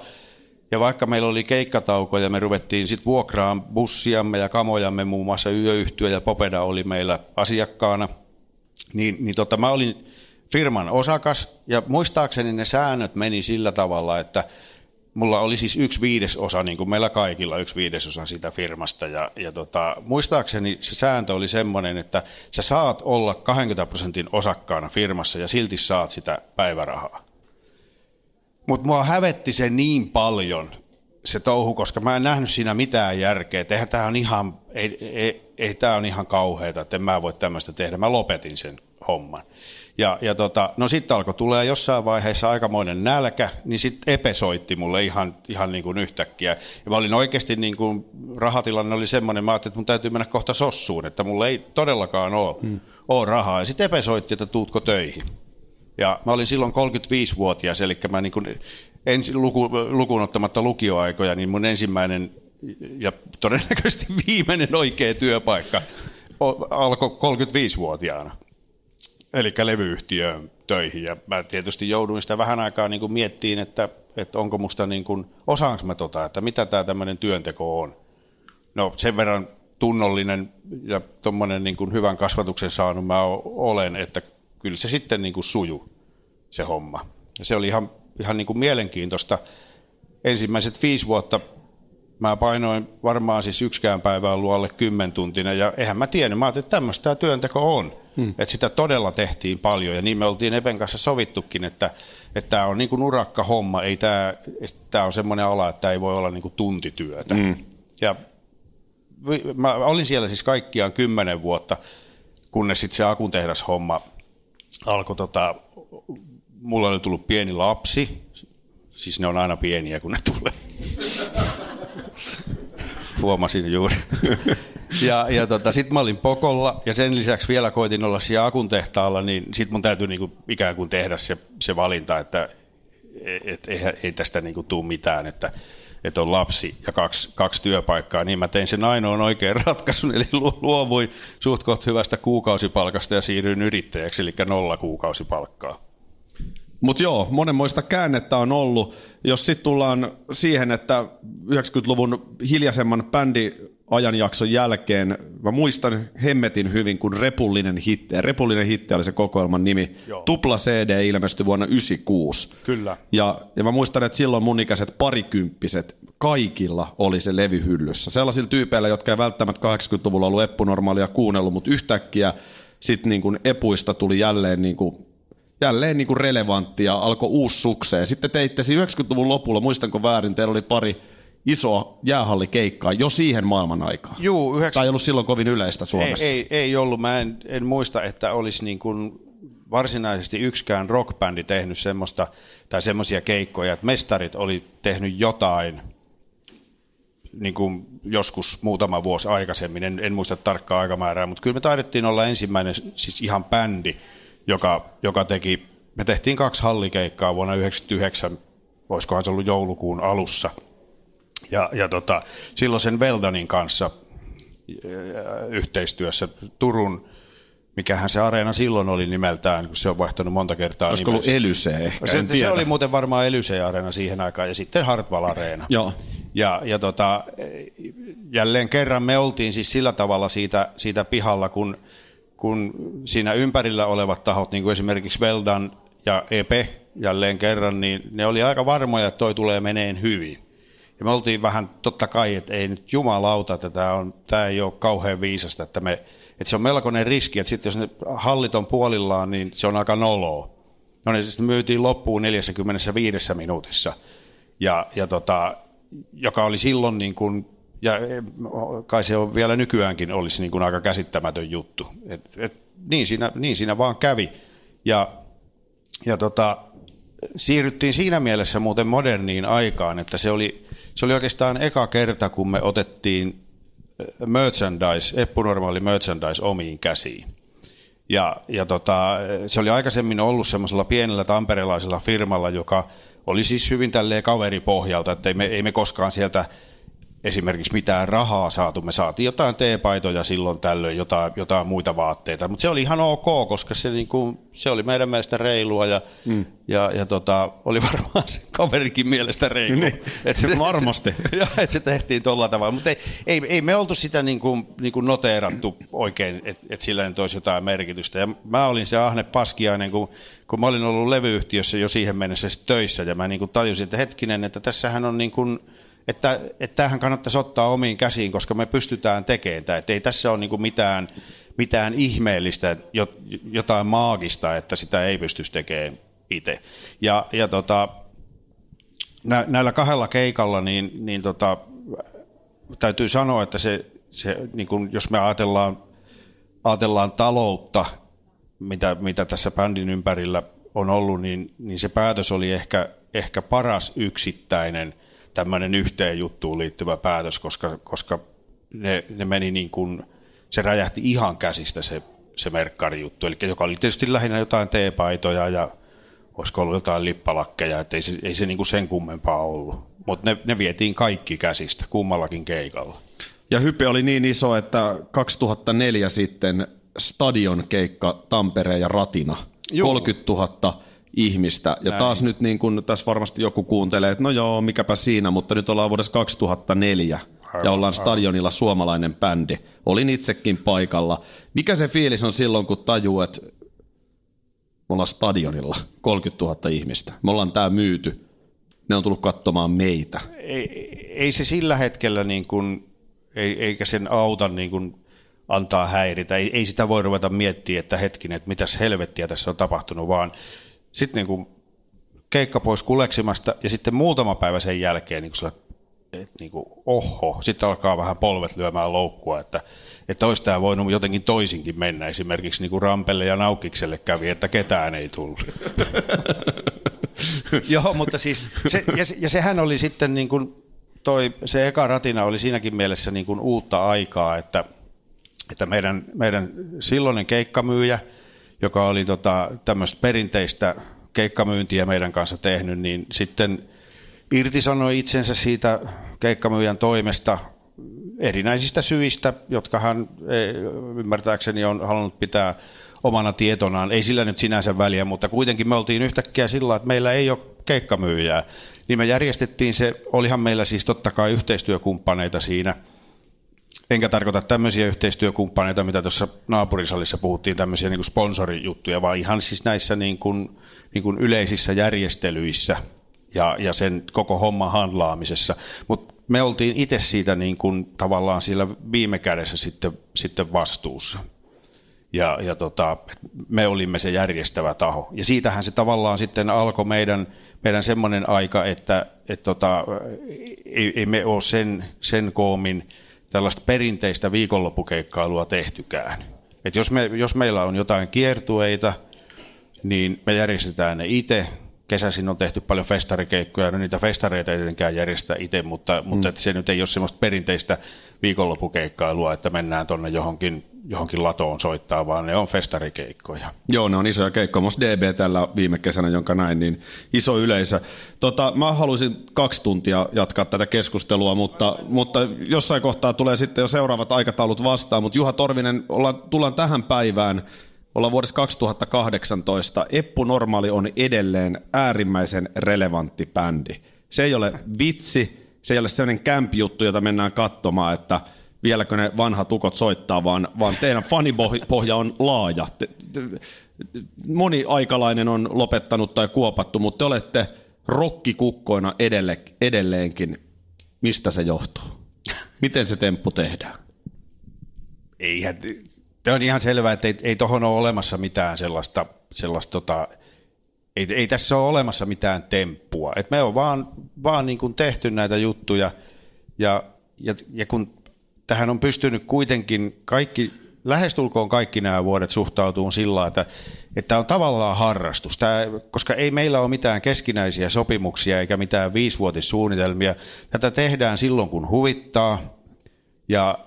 ja vaikka meillä oli keikkatauko ja me ruvettiin sitten vuokraamaan bussiamme ja kamojamme, muun muassa yöyhtyö ja Popeda oli meillä asiakkaana, niin, niin tota, mä olin firman osakas ja muistaakseni ne säännöt meni sillä tavalla, että mulla oli siis yksi viidesosa, niin kuin meillä kaikilla yksi viidesosa siitä firmasta ja, ja tota, muistaakseni se sääntö oli semmoinen, että sä saat olla 20 prosentin osakkaana firmassa ja silti saat sitä päivärahaa. Mutta mua hävetti se niin paljon, se touhu, koska mä en nähnyt siinä mitään järkeä. Että eihän tämä on ihan, ei, ei, ei tämä on ihan kauheata, että en mä voi tämmöistä tehdä. Mä lopetin sen homman. Ja, ja tota, no sitten alkoi tulee jossain vaiheessa aikamoinen nälkä, niin sitten Epe soitti mulle ihan, ihan niin kuin yhtäkkiä. Ja mä olin oikeasti, niin kuin, rahatilanne oli semmoinen, mä ajattelin, että mun täytyy mennä kohta sossuun, että mulla ei todellakaan ole, hmm. ole rahaa. Ja sitten Epe soitti, että tuutko töihin. Ja mä olin silloin 35-vuotias, eli mä niin kuin ensi, luku, lukuun ottamatta lukioaikoja, niin mun ensimmäinen ja todennäköisesti (laughs) viimeinen oikea työpaikka alkoi 35-vuotiaana. Eli levyyhtiöön töihin. Ja mä tietysti jouduin sitä vähän aikaa niin miettiin, että, että onko musta niin kuin, osaanko mä tota, että mitä tämä tämmöinen työnteko on. No sen verran tunnollinen ja tuommoinen niin hyvän kasvatuksen saanut mä olen, että kyllä se sitten niin kuin suju se homma. Ja se oli ihan, ihan niin kuin mielenkiintoista. Ensimmäiset viisi vuotta mä painoin varmaan siis yksikään päivä ollut alle kymmentuntinen ja eihän mä tiennyt, mä ajattelin, että tämmöistä tämä työnteko on. Hmm. Että sitä todella tehtiin paljon ja niin me oltiin Epen kanssa sovittukin, että että tämä on niin kuin urakka homma, ei tämä, on semmoinen ala, että ei voi olla niin kuin tuntityötä. Hmm. Ja mä olin siellä siis kaikkiaan kymmenen vuotta, kunnes sitten se akutehdashomma alkoi, tota, mulla oli tullut pieni lapsi, siis ne on aina pieniä, kun ne tulee. (laughs) Huomasin juuri. Ja ja tota, sitten mä olin Pokolla ja sen lisäksi vielä koitin olla siellä Akun tehtaalla, niin sitten mun täytyy niinku ikään kuin tehdä se, se valinta, että et, ei, ei tästä niinku tule mitään, että että on lapsi ja kaksi, kaksi työpaikkaa, niin mä tein sen ainoan oikean (laughs) ratkaisun, eli luovuin suht kohta hyvästä kuukausipalkasta ja siirryin yrittäjäksi, eli nolla kuukausipalkkaa. Mutta joo, monenmoista käännettä on ollut. Jos sitten tullaan siihen, että 90-luvun hiljaisemman bändi ajanjakson jälkeen, mä muistan hemmetin hyvin, kun Repullinen hitti, Repullinen hitti oli se kokoelman nimi, Joo. Tupla CD ilmestyi vuonna 96. Kyllä. Ja, ja mä muistan, että silloin mun ikäiset parikymppiset, kaikilla oli se levy hyllyssä. Sellaisilla tyypeillä, jotka ei välttämättä 80-luvulla ollut eppunormaalia kuunnellut, mutta yhtäkkiä sitten niin epuista tuli jälleen niin kuin jälleen niin kuin relevantti ja alkoi uusi sukseen. Sitten teitte 90-luvun lopulla, muistanko väärin, teillä oli pari isoa jäähallikeikkaa jo siihen maailman aikaan. Juu, yhdeksän... Tai ei ollut silloin kovin yleistä Suomessa. Ei, ei, ei ollut. Mä en, en muista, että olisi niin kuin varsinaisesti yksikään rockbändi tehnyt semmoista, tai semmoisia keikkoja, että mestarit oli tehnyt jotain niin kuin joskus muutama vuosi aikaisemmin, en, en muista tarkkaa aikamäärää, mutta kyllä me taidettiin olla ensimmäinen siis ihan bändi, joka, joka teki, me tehtiin kaksi hallikeikkaa vuonna 1999, voisikohan se ollut joulukuun alussa. Ja, ja tota, silloin sen Veldanin kanssa yhteistyössä Turun, mikähän se areena silloin oli nimeltään, kun se on vaihtanut monta kertaa Olisiko ollut Elyse ehkä, se, se oli muuten varmaan Elyse-areena siihen aikaan, ja sitten Hartwall-areena. Joo. Ja, ja tota, jälleen kerran me oltiin siis sillä tavalla siitä, siitä pihalla, kun kun siinä ympärillä olevat tahot, niin kuin esimerkiksi Veldan ja Epe jälleen kerran, niin ne oli aika varmoja, että toi tulee meneen hyvin. Ja me oltiin vähän, totta kai, että ei nyt jumalauta, että tämä, on, tämä ei ole kauhean viisasta, että, me, että se on melkoinen riski, että sitten jos ne hallit on puolillaan, niin se on aika noloa. No niin, sitten myytiin loppuun 45 minuutissa, ja, ja tota, joka oli silloin niin kuin ja kai se on vielä nykyäänkin olisi niin kuin aika käsittämätön juttu. Et, et, niin, siinä, niin siinä vaan kävi. Ja, ja tota, siirryttiin siinä mielessä muuten moderniin aikaan, että se oli, se oli oikeastaan eka kerta, kun me otettiin eh, merchandise, eppunormaali merchandise omiin käsiin. Ja, ja tota, se oli aikaisemmin ollut semmoisella pienellä tamperelaisella firmalla, joka oli siis hyvin tälleen kaveripohjalta, että ei me, ei me koskaan sieltä esimerkiksi mitään rahaa saatu. Me saatiin jotain teepaitoja silloin tällöin, jotain, jotain muita vaatteita, mutta se oli ihan ok, koska se, niin kuin, se oli meidän mielestä reilua ja, mm. ja, ja tota, oli varmaan se kaverikin mielestä reilua. Niin, (laughs) et se, varmasti. Se, ja, että se tehtiin tuolla tavalla, mutta ei, ei, ei me oltu sitä niin kuin, niin kuin noteerattu oikein, että et sillä nyt olisi jotain merkitystä. Ja mä olin se Ahne Paskiainen, kun, kun mä olin ollut levyyhtiössä jo siihen mennessä töissä ja mä niin kuin tajusin, että hetkinen, että tässähän on niin kuin, että, että tämähän kannattaisi ottaa omiin käsiin, koska me pystytään tekemään tämä. Että ei tässä ole niin mitään, mitään ihmeellistä, jotain maagista, että sitä ei pystyisi tekemään itse. Ja, ja tota, nä, näillä kahdella keikalla, niin, niin tota, täytyy sanoa, että se, se niin kun, jos me ajatellaan, ajatellaan taloutta mitä, mitä tässä bändin ympärillä on ollut, niin, niin se päätös oli ehkä, ehkä paras yksittäinen tämmöinen yhteen juttuun liittyvä päätös, koska, koska ne, ne meni niin kuin, se räjähti ihan käsistä se, se merkkarijuttu, eli joka oli tietysti lähinnä jotain teepaitoja ja olisiko ollut jotain lippalakkeja, että ei se, ei se niin kuin sen kummempaa ollut. Mutta ne, ne vietiin kaikki käsistä kummallakin keikalla. Ja hype oli niin iso, että 2004 sitten stadion keikka Tampereen ja Ratina. Juu. 30 000 ihmistä. Ja Näin. taas nyt niin kun tässä varmasti joku kuuntelee, että no joo, mikäpä siinä, mutta nyt ollaan vuodessa 2004 ja ollaan stadionilla suomalainen bändi. Olin itsekin paikalla. Mikä se fiilis on silloin, kun tajuu, että me ollaan stadionilla 30 000 ihmistä. Me ollaan tää myyty. Ne on tullut katsomaan meitä. Ei, ei se sillä hetkellä niin kuin, ei, eikä sen auta niin kuin antaa häiritä. Ei, ei sitä voi ruveta miettimään, että hetkinen, että mitäs helvettiä tässä on tapahtunut, vaan sitten niin kuin keikka pois kuleksimasta ja sitten muutama päivä sen jälkeen niin kuin että niin kuin, oho, sitten alkaa vähän polvet lyömään loukkua, että, että olisi tämä voinut jotenkin toisinkin mennä. Esimerkiksi niin kuin Rampelle ja Naukikselle kävi, että ketään ei tullut. (laughs) Joo, mutta siis, se, ja, ja sehän oli sitten niin kuin toi, se eka ratina oli siinäkin mielessä niin kuin uutta aikaa, että, että meidän, meidän silloinen keikkamyyjä, joka oli tota, tämmöistä perinteistä keikkamyyntiä meidän kanssa tehnyt, niin sitten irtisanoi itsensä siitä keikkamyyjän toimesta erinäisistä syistä, jotka hän e, ymmärtääkseni on halunnut pitää omana tietonaan. Ei sillä nyt sinänsä väliä, mutta kuitenkin me oltiin yhtäkkiä sillä, että meillä ei ole keikkamyyjää. Niin me järjestettiin se, olihan meillä siis totta kai yhteistyökumppaneita siinä – enkä tarkoita tämmöisiä yhteistyökumppaneita, mitä tuossa naapurisalissa puhuttiin, tämmöisiä niin kuin sponsorijuttuja, vaan ihan siis näissä niin kuin, niin kuin yleisissä järjestelyissä ja, ja sen koko homman handlaamisessa. Mutta me oltiin itse siitä niin kuin, tavallaan sillä viime kädessä sitten, sitten vastuussa. Ja, ja tota, me olimme se järjestävä taho. Ja siitähän se tavallaan sitten alkoi meidän, meidän semmoinen aika, että et tota, ei, ei me ole sen, sen koomin tällaista perinteistä viikonloppukeikkailua tehtykään. Et jos, me, jos meillä on jotain kiertueita, niin me järjestetään ne itse. Kesäisin on tehty paljon festarikeikkoja, no niitä festareita ei tietenkään järjestä itse, mutta, mm. mutta se nyt ei ole semmoista perinteistä viikonloppukeikkailua, että mennään tuonne johonkin johonkin latoon soittaa, vaan ne on festarikeikkoja. Joo, ne on isoja keikkoja. Musta DB tällä viime kesänä, jonka näin, niin iso yleisö. Tota, mä haluaisin kaksi tuntia jatkaa tätä keskustelua, mutta, mutta jossain kohtaa tulee sitten jo seuraavat aikataulut vastaan. Mutta Juha Torvinen, ollaan, tullaan tähän päivään. Ollaan vuodessa 2018. Eppu Normaali on edelleen äärimmäisen relevantti bändi. Se ei ole vitsi, se ei ole sellainen camp-juttu, jota mennään katsomaan, että – vieläkö ne vanhat ukot soittaa, vaan, vaan teidän fanipohja on laaja. Te, te, moni aikalainen on lopettanut tai kuopattu, mutta te olette rokkikukkoina edelle, edelleenkin. Mistä se johtuu? Miten se temppu tehdään? Eihän, tämä on ihan selvää, että ei, ei tuohon ole olemassa mitään sellaista, sellaista tota, ei, ei tässä ole olemassa mitään temppua. Et me on vaan, vaan niin kuin tehty näitä juttuja ja, ja, ja kun tähän on pystynyt kuitenkin kaikki, lähestulkoon kaikki nämä vuodet suhtautuu sillä että, että on tavallaan harrastus, Tämä, koska ei meillä ole mitään keskinäisiä sopimuksia eikä mitään viisivuotissuunnitelmia. Tätä tehdään silloin, kun huvittaa ja,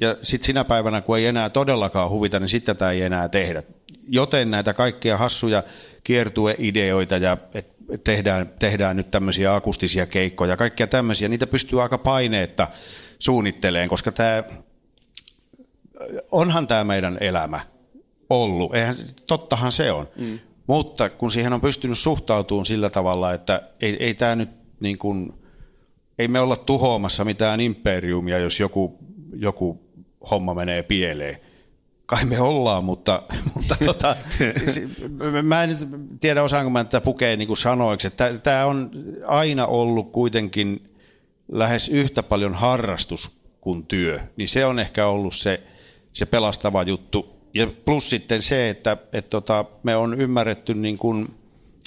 ja sitten sinä päivänä, kun ei enää todellakaan huvita, niin sitten tätä ei enää tehdä. Joten näitä kaikkia hassuja kiertueideoita ja et tehdään, tehdään nyt tämmöisiä akustisia keikkoja, kaikkia tämmöisiä, niitä pystyy aika paineetta suunnitteleen, koska tämä, onhan tämä meidän elämä ollut, eihän, tottahan se on, mm. mutta kun siihen on pystynyt suhtautumaan sillä tavalla, että ei, ei tämä nyt niin kuin, ei me olla tuhoamassa mitään imperiumia, jos joku, joku homma menee pieleen. Kai me ollaan, mutta, (laughs) mutta tota, (laughs) mä en tiedä osaanko mä tätä pukea niin kuin sanoiksi, että tämä on aina ollut kuitenkin lähes yhtä paljon harrastus kuin työ, niin se on ehkä ollut se, se pelastava juttu. Ja plus sitten se, että, että tota, me on ymmärretty niin kuin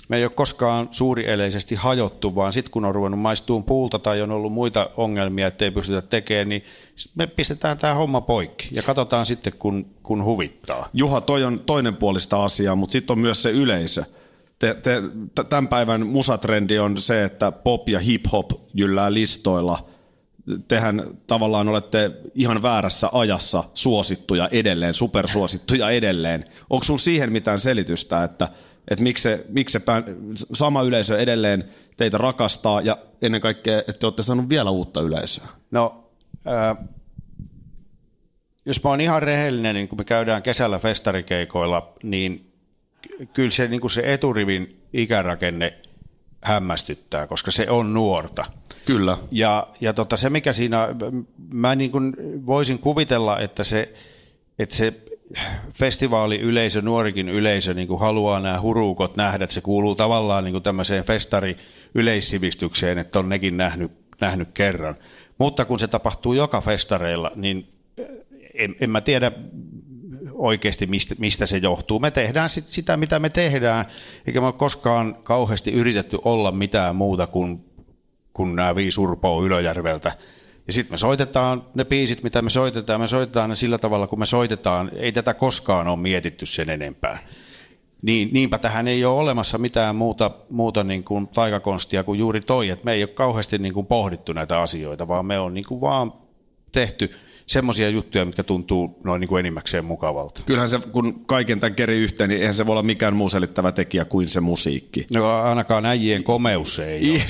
me ei ole koskaan suurieleisesti hajottu, vaan sitten kun on ruvennut maistuun puulta tai on ollut muita ongelmia, että ei pystytä tekemään, niin me pistetään tämä homma poikki ja katsotaan sitten, kun, kun huvittaa. Juha, toi on toinen puolista asiaa, mutta sitten on myös se yleisö. Te, te, tämän päivän musatrendi on se, että pop ja hip-hop jyllää listoilla. Tehän tavallaan olette ihan väärässä ajassa suosittuja edelleen, supersuosittuja edelleen. Onko sinulla siihen mitään selitystä, että – että miksi, se, miksi se pään, sama yleisö edelleen teitä rakastaa ja ennen kaikkea, että te olette saaneet vielä uutta yleisöä? No, äh, jos mä oon ihan rehellinen, niin kun me käydään kesällä festarikeikoilla, niin kyllä se, niin kuin se eturivin ikärakenne hämmästyttää, koska se on nuorta. Kyllä. Ja, ja tota, se, mikä siinä, mä niin kuin voisin kuvitella, että se, että se festivaaliyleisö, nuorikin yleisö niin kuin haluaa nämä hurukot nähdä, että se kuuluu tavallaan niin kuin tämmöiseen festari yleissivistykseen, että on nekin nähnyt, nähnyt kerran. Mutta kun se tapahtuu joka festareilla, niin en, en mä tiedä oikeasti, mistä, mistä se johtuu. Me tehdään sit sitä, mitä me tehdään, eikä me ole koskaan kauheasti yritetty olla mitään muuta kuin, kuin nämä viisi urpoa Ylöjärveltä – ja sitten me soitetaan ne biisit, mitä me soitetaan, me soitetaan ne sillä tavalla, kun me soitetaan. Ei tätä koskaan ole mietitty sen enempää. Niin, niinpä tähän ei ole olemassa mitään muuta, muuta niin kuin taikakonstia kuin juuri toi, että me ei ole kauheasti niin kuin pohdittu näitä asioita, vaan me on niin kuin vaan tehty semmoisia juttuja, mitkä tuntuu noin niin kuin enimmäkseen mukavalta. Kyllähän se, kun kaiken tämän keri yhteen, niin eihän se voi olla mikään muu selittävä tekijä kuin se musiikki. No ainakaan äijien komeus se ei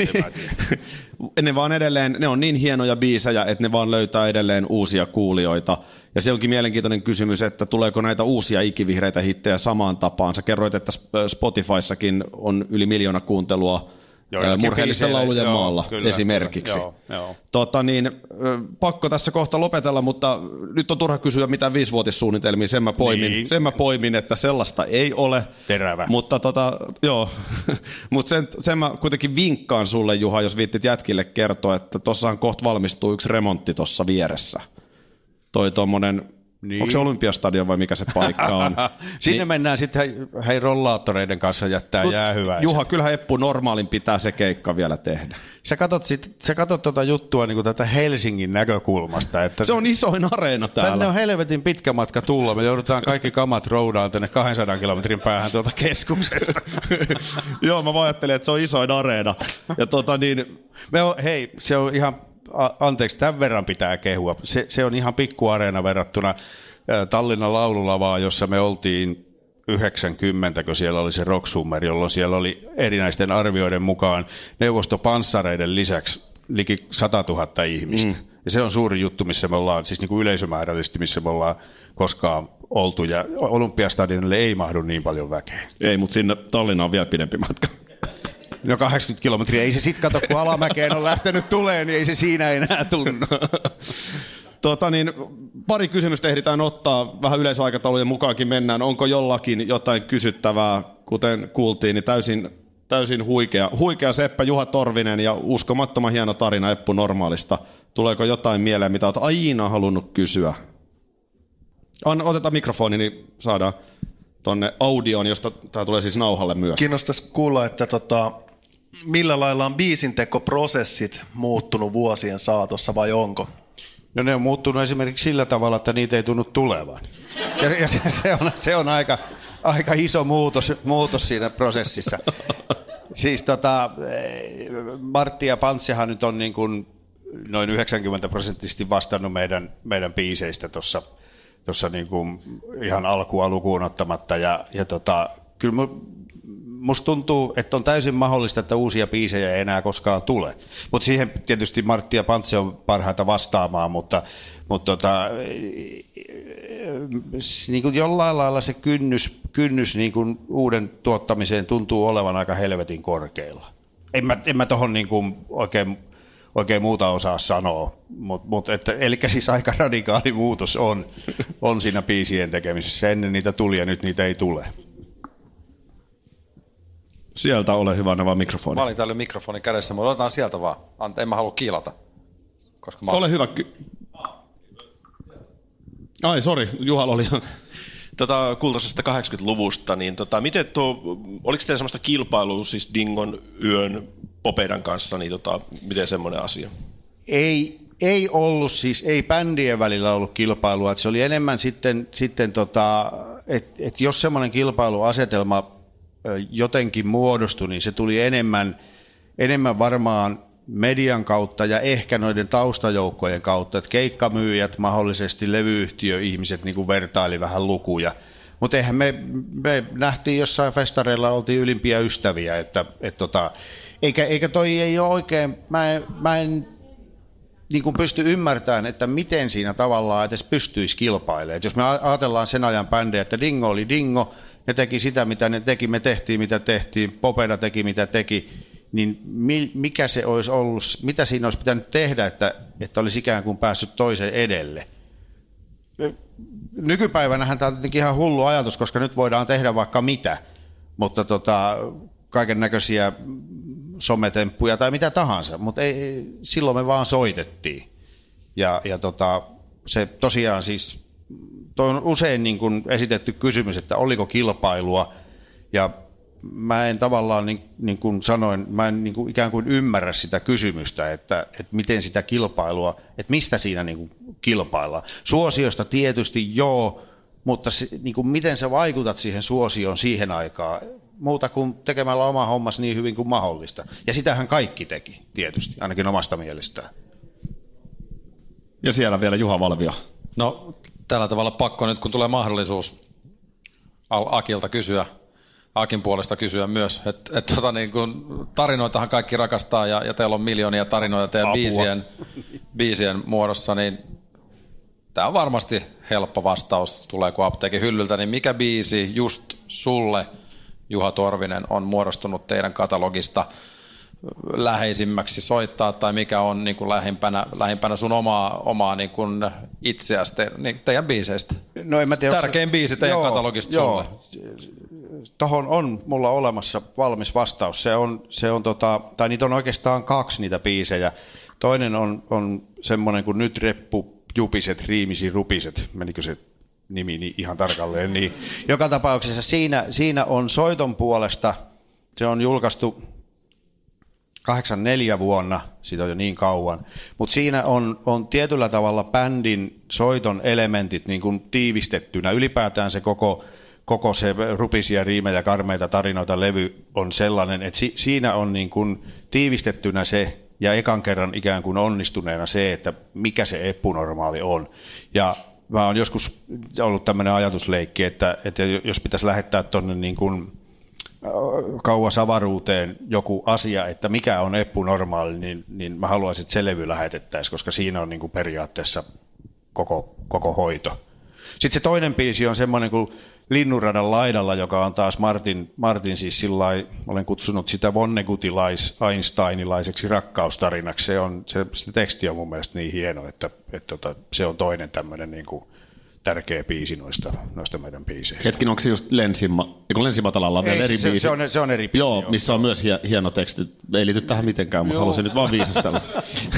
ole, (laughs) ne vaan edelleen, ne on niin hienoja biisejä, että ne vaan löytää edelleen uusia kuulijoita. Ja se onkin mielenkiintoinen kysymys, että tuleeko näitä uusia ikivihreitä hittejä samaan tapaan. Sä kerroit, että Spotifyssakin on yli miljoona kuuntelua murheellisten laulujen joo, maalla kyllä, esimerkiksi. Kyllä, joo, joo. Tota niin, pakko tässä kohta lopetella, mutta nyt on turha kysyä mitä viisivuotissuunnitelmia, sen mä poimin, niin. sen mä poimin että sellaista ei ole. Terävä. Mutta tota, joo, (laughs) mutta sen, sen mä kuitenkin vinkkaan sulle Juha, jos viittit jätkille kertoa, että tossahan kohta valmistuu yksi remontti tuossa vieressä. Toi tuommoinen niin. Onko se Olympiastadion vai mikä se paikka on? (laughs) Sinne niin. mennään sitten hei rollaattoreiden kanssa jättää Mut, jäähyväiset. Juha, kyllähän Eppu normaalin pitää se keikka vielä tehdä. Sä katot, sit, sä katot tuota juttua niin tätä Helsingin näkökulmasta. Että se on isoin areena täällä. Tänne on helvetin pitkä matka tulla. Me joudutaan kaikki kamat roudaan tänne 200 kilometrin päähän tuolta keskuksesta. (laughs) Joo, mä ajattelin, että se on isoin areena. Ja tota niin... Me on, hei, se on ihan anteeksi, tämän verran pitää kehua. Se, se on ihan pikkuareena verrattuna Tallinnan laululavaa, jossa me oltiin 90, kun siellä oli se Rock Summer, jolloin siellä oli erinäisten arvioiden mukaan neuvostopanssareiden lisäksi liki 100 000 ihmistä. Mm. Ja se on suuri juttu, missä me ollaan, siis niin kuin yleisömäärällisesti, missä me ollaan koskaan oltu. Ja Olympiastadionille ei mahdu niin paljon väkeä. Ei, mutta sinne Tallinnaan on vielä pidempi matka. No 80 kilometriä, ei se sit kato, kun alamäkeen on lähtenyt tulee, niin ei se siinä enää tunnu. Tota niin, pari kysymystä ehditään ottaa, vähän yleisaikataulujen mukaankin mennään. Onko jollakin jotain kysyttävää, kuten kuultiin, niin täysin, täysin huikea, huikea Seppä Juha Torvinen ja uskomattoman hieno tarina Eppu Normaalista. Tuleeko jotain mieleen, mitä olet aina halunnut kysyä? Anna, otetaan mikrofoni, niin saadaan tonne audioon, josta tämä tulee siis nauhalle myös. Kiinnostaisi kuulla, että tota, millä lailla on biisintekoprosessit muuttunut vuosien saatossa vai onko? No ne on muuttunut esimerkiksi sillä tavalla, että niitä ei tunnu tulevan. Ja, ja se, se, on, se on aika, aika iso muutos, muutos siinä prosessissa. Siis tota, Martti ja Pantsihan nyt on niin kuin noin 90 prosenttisesti vastannut meidän, meidän biiseistä tuossa tuossa niin kuin ihan alkua lukuun ottamatta. Ja, ja tota, kyllä musta tuntuu, että on täysin mahdollista, että uusia biisejä ei enää koskaan tule. Mutta siihen tietysti Martti ja Pantse on parhaita vastaamaan, mutta, mutta tota, niin kuin jollain lailla se kynnys, kynnys niin kuin uuden tuottamiseen tuntuu olevan aika helvetin korkeilla. En mä, en mä tohon niin kuin oikein, oikein muuta osaa sanoa, mutta mut, että, eli siis aika radikaali muutos on, on siinä biisien tekemisessä. Ennen niitä tuli ja nyt niitä ei tule. Sieltä ole hyvä nämä mikrofoni. Mä olin täällä mikrofoni kädessä, mutta otetaan sieltä vaan. Ante, en mä halua kiilata. Koska mä... Ole hyvä. Ky- Ai, sori, Juhal oli tota, kultaisesta 80-luvusta, niin tota, miten tuo, oliko teillä semmoista kilpailua siis Dingon yön Popedan kanssa, niin tota, miten semmoinen asia? Ei, ei ollut siis, ei bändien välillä ollut kilpailua, että se oli enemmän sitten, sitten tota, että et jos semmoinen kilpailuasetelma jotenkin muodostui, niin se tuli enemmän, enemmän varmaan median kautta ja ehkä noiden taustajoukkojen kautta, että keikkamyyjät, mahdollisesti levyyhtiöihmiset niin kuin vertaili vähän lukuja. Mutta eihän me, me nähtiin jossain festareilla, oltiin ylimpiä ystäviä, että, et tota, eikä, eikä toi ei ole oikein, mä en, mä en niin kuin pysty ymmärtämään, että miten siinä tavallaan edes pystyisi kilpailemaan. Et jos me ajatellaan sen ajan bändejä, että Dingo oli Dingo, ne teki sitä, mitä ne teki, me tehtiin, mitä tehtiin, Popeda teki, mitä teki, niin mikä se olisi ollut, mitä siinä olisi pitänyt tehdä, että, että olisi ikään kuin päässyt toisen edelle. Nykypäivänähän tämä on tietenkin ihan hullu ajatus, koska nyt voidaan tehdä vaikka mitä, mutta tota, kaiken näköisiä sometemppuja tai mitä tahansa, mutta ei, silloin me vaan soitettiin. Ja, ja tota, se tosiaan siis, toi on usein niin kuin esitetty kysymys, että oliko kilpailua, ja mä en tavallaan, niin, niin kuin sanoin, mä en niin kuin ikään kuin ymmärrä sitä kysymystä, että, että miten sitä kilpailua, että mistä siinä niin kuin kilpaillaan. Suosiosta tietysti joo, mutta se, niin kuin miten sä vaikutat siihen suosioon siihen aikaan, muuta kuin tekemällä oma hommas niin hyvin kuin mahdollista. Ja sitähän kaikki teki, tietysti, ainakin omasta mielestään. Ja siellä vielä Juha Valvio. No tällä tavalla pakko nyt, kun tulee mahdollisuus Akilta kysyä, Akin puolesta kysyä myös, että et, tota, niin kun, tarinoitahan kaikki rakastaa ja, ja teillä on miljoonia tarinoita teidän biisien, biisien muodossa, niin tämä on varmasti helppo vastaus, tulee kun apteekin hyllyltä, niin mikä biisi just sulle – Juha Torvinen on muodostunut teidän katalogista läheisimmäksi soittaa tai mikä on niin kuin lähimpänä, lähimpänä sun omaa, omaa niin kuin itseäsi te, niin teidän biiseistä? No en mä tiedä, Tärkein biisi teidän joo, katalogista joo. sulle. Tuohon on mulla olemassa valmis vastaus. Se on, se on tota, tai niitä on oikeastaan kaksi niitä biisejä. Toinen on, on semmoinen kuin Nyt reppu jupiset, riimisi rupiset. Menikö se nimi niin ihan tarkalleen. Niin joka tapauksessa siinä, siinä on soiton puolesta, se on julkaistu 84 vuonna, siitä on jo niin kauan, mutta siinä on, on tietyllä tavalla bändin soiton elementit niin kuin tiivistettynä. Ylipäätään se koko, koko se rupisia riimejä, karmeita tarinoita levy on sellainen, että si, siinä on niin kuin tiivistettynä se ja ekan kerran ikään kuin onnistuneena se, että mikä se epunormaali on. Ja mä oon joskus ollut tämmöinen ajatusleikki, että, että jos pitäisi lähettää tuonne niin kuin kauas avaruuteen joku asia, että mikä on eppu normaali, niin, niin mä haluaisin, että se levy lähetettäisiin, koska siinä on niin kuin periaatteessa koko, koko hoito. Sitten se toinen biisi on semmoinen kuin Linnunradan laidalla, joka on taas Martin, Martin siis sillai, olen kutsunut sitä Vonnegutilais Einsteinilaiseksi rakkaustarinaksi. Se, on, se, se teksti on mun mielestä niin hieno, että, että, että tota, se on toinen tämmöinen niin kuin, tärkeä biisi noista, noista meidän biiseistä. Hetkin, onko se just Lensima, eikö Lensimatalalla on Ei, eri se, biisi? Se on, se on eri biisi. Joo, joo missä on myös hieno teksti. Ei liity tähän mitenkään, mutta halusin nyt vaan viisastella.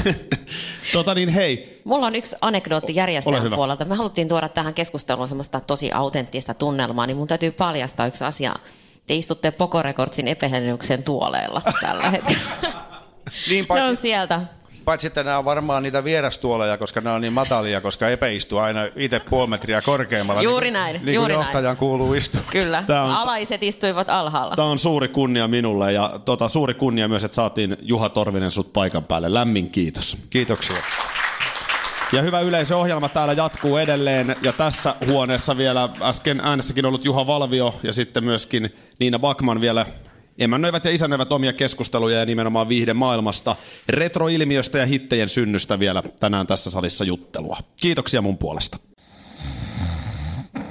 (laughs) tota niin, hei. Mulla on yksi anekdootti järjestäjän puolelta. Me haluttiin tuoda tähän keskusteluun semmoista tosi autenttista tunnelmaa, niin mun täytyy paljastaa yksi asia. Te istutte Pokorekordsin epähennyksen tuoleilla tällä (laughs) hetkellä. niin, paitsi... Ne on sieltä. Paitsi että nämä on varmaan niitä vierastuoleja, koska nämä on niin matalia, koska Epe istuu aina itse puoli metriä korkeammalla. Juuri niin, näin. Niin juuri johtajan näin. kuuluu istua. Kyllä, Tämä on, alaiset istuivat alhaalla. Tämä on suuri kunnia minulle ja tota, suuri kunnia myös, että saatiin Juha Torvinen sut paikan päälle. Lämmin kiitos. Kiitoksia. Ja hyvä yleisöohjelma täällä jatkuu edelleen. Ja tässä huoneessa vielä äsken äänessäkin ollut Juha Valvio ja sitten myöskin Niina Bakman vielä emännöivät ja isännöivät omia keskusteluja ja nimenomaan viihde maailmasta, retroilmiöstä ja hittejen synnystä vielä tänään tässä salissa juttelua. Kiitoksia mun puolesta.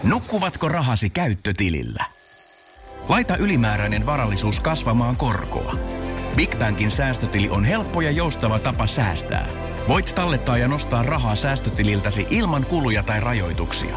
Nukkuvatko rahasi käyttötilillä? Laita ylimääräinen varallisuus kasvamaan korkoa. Big Bankin säästötili on helppo ja joustava tapa säästää. Voit tallettaa ja nostaa rahaa säästötililtäsi ilman kuluja tai rajoituksia.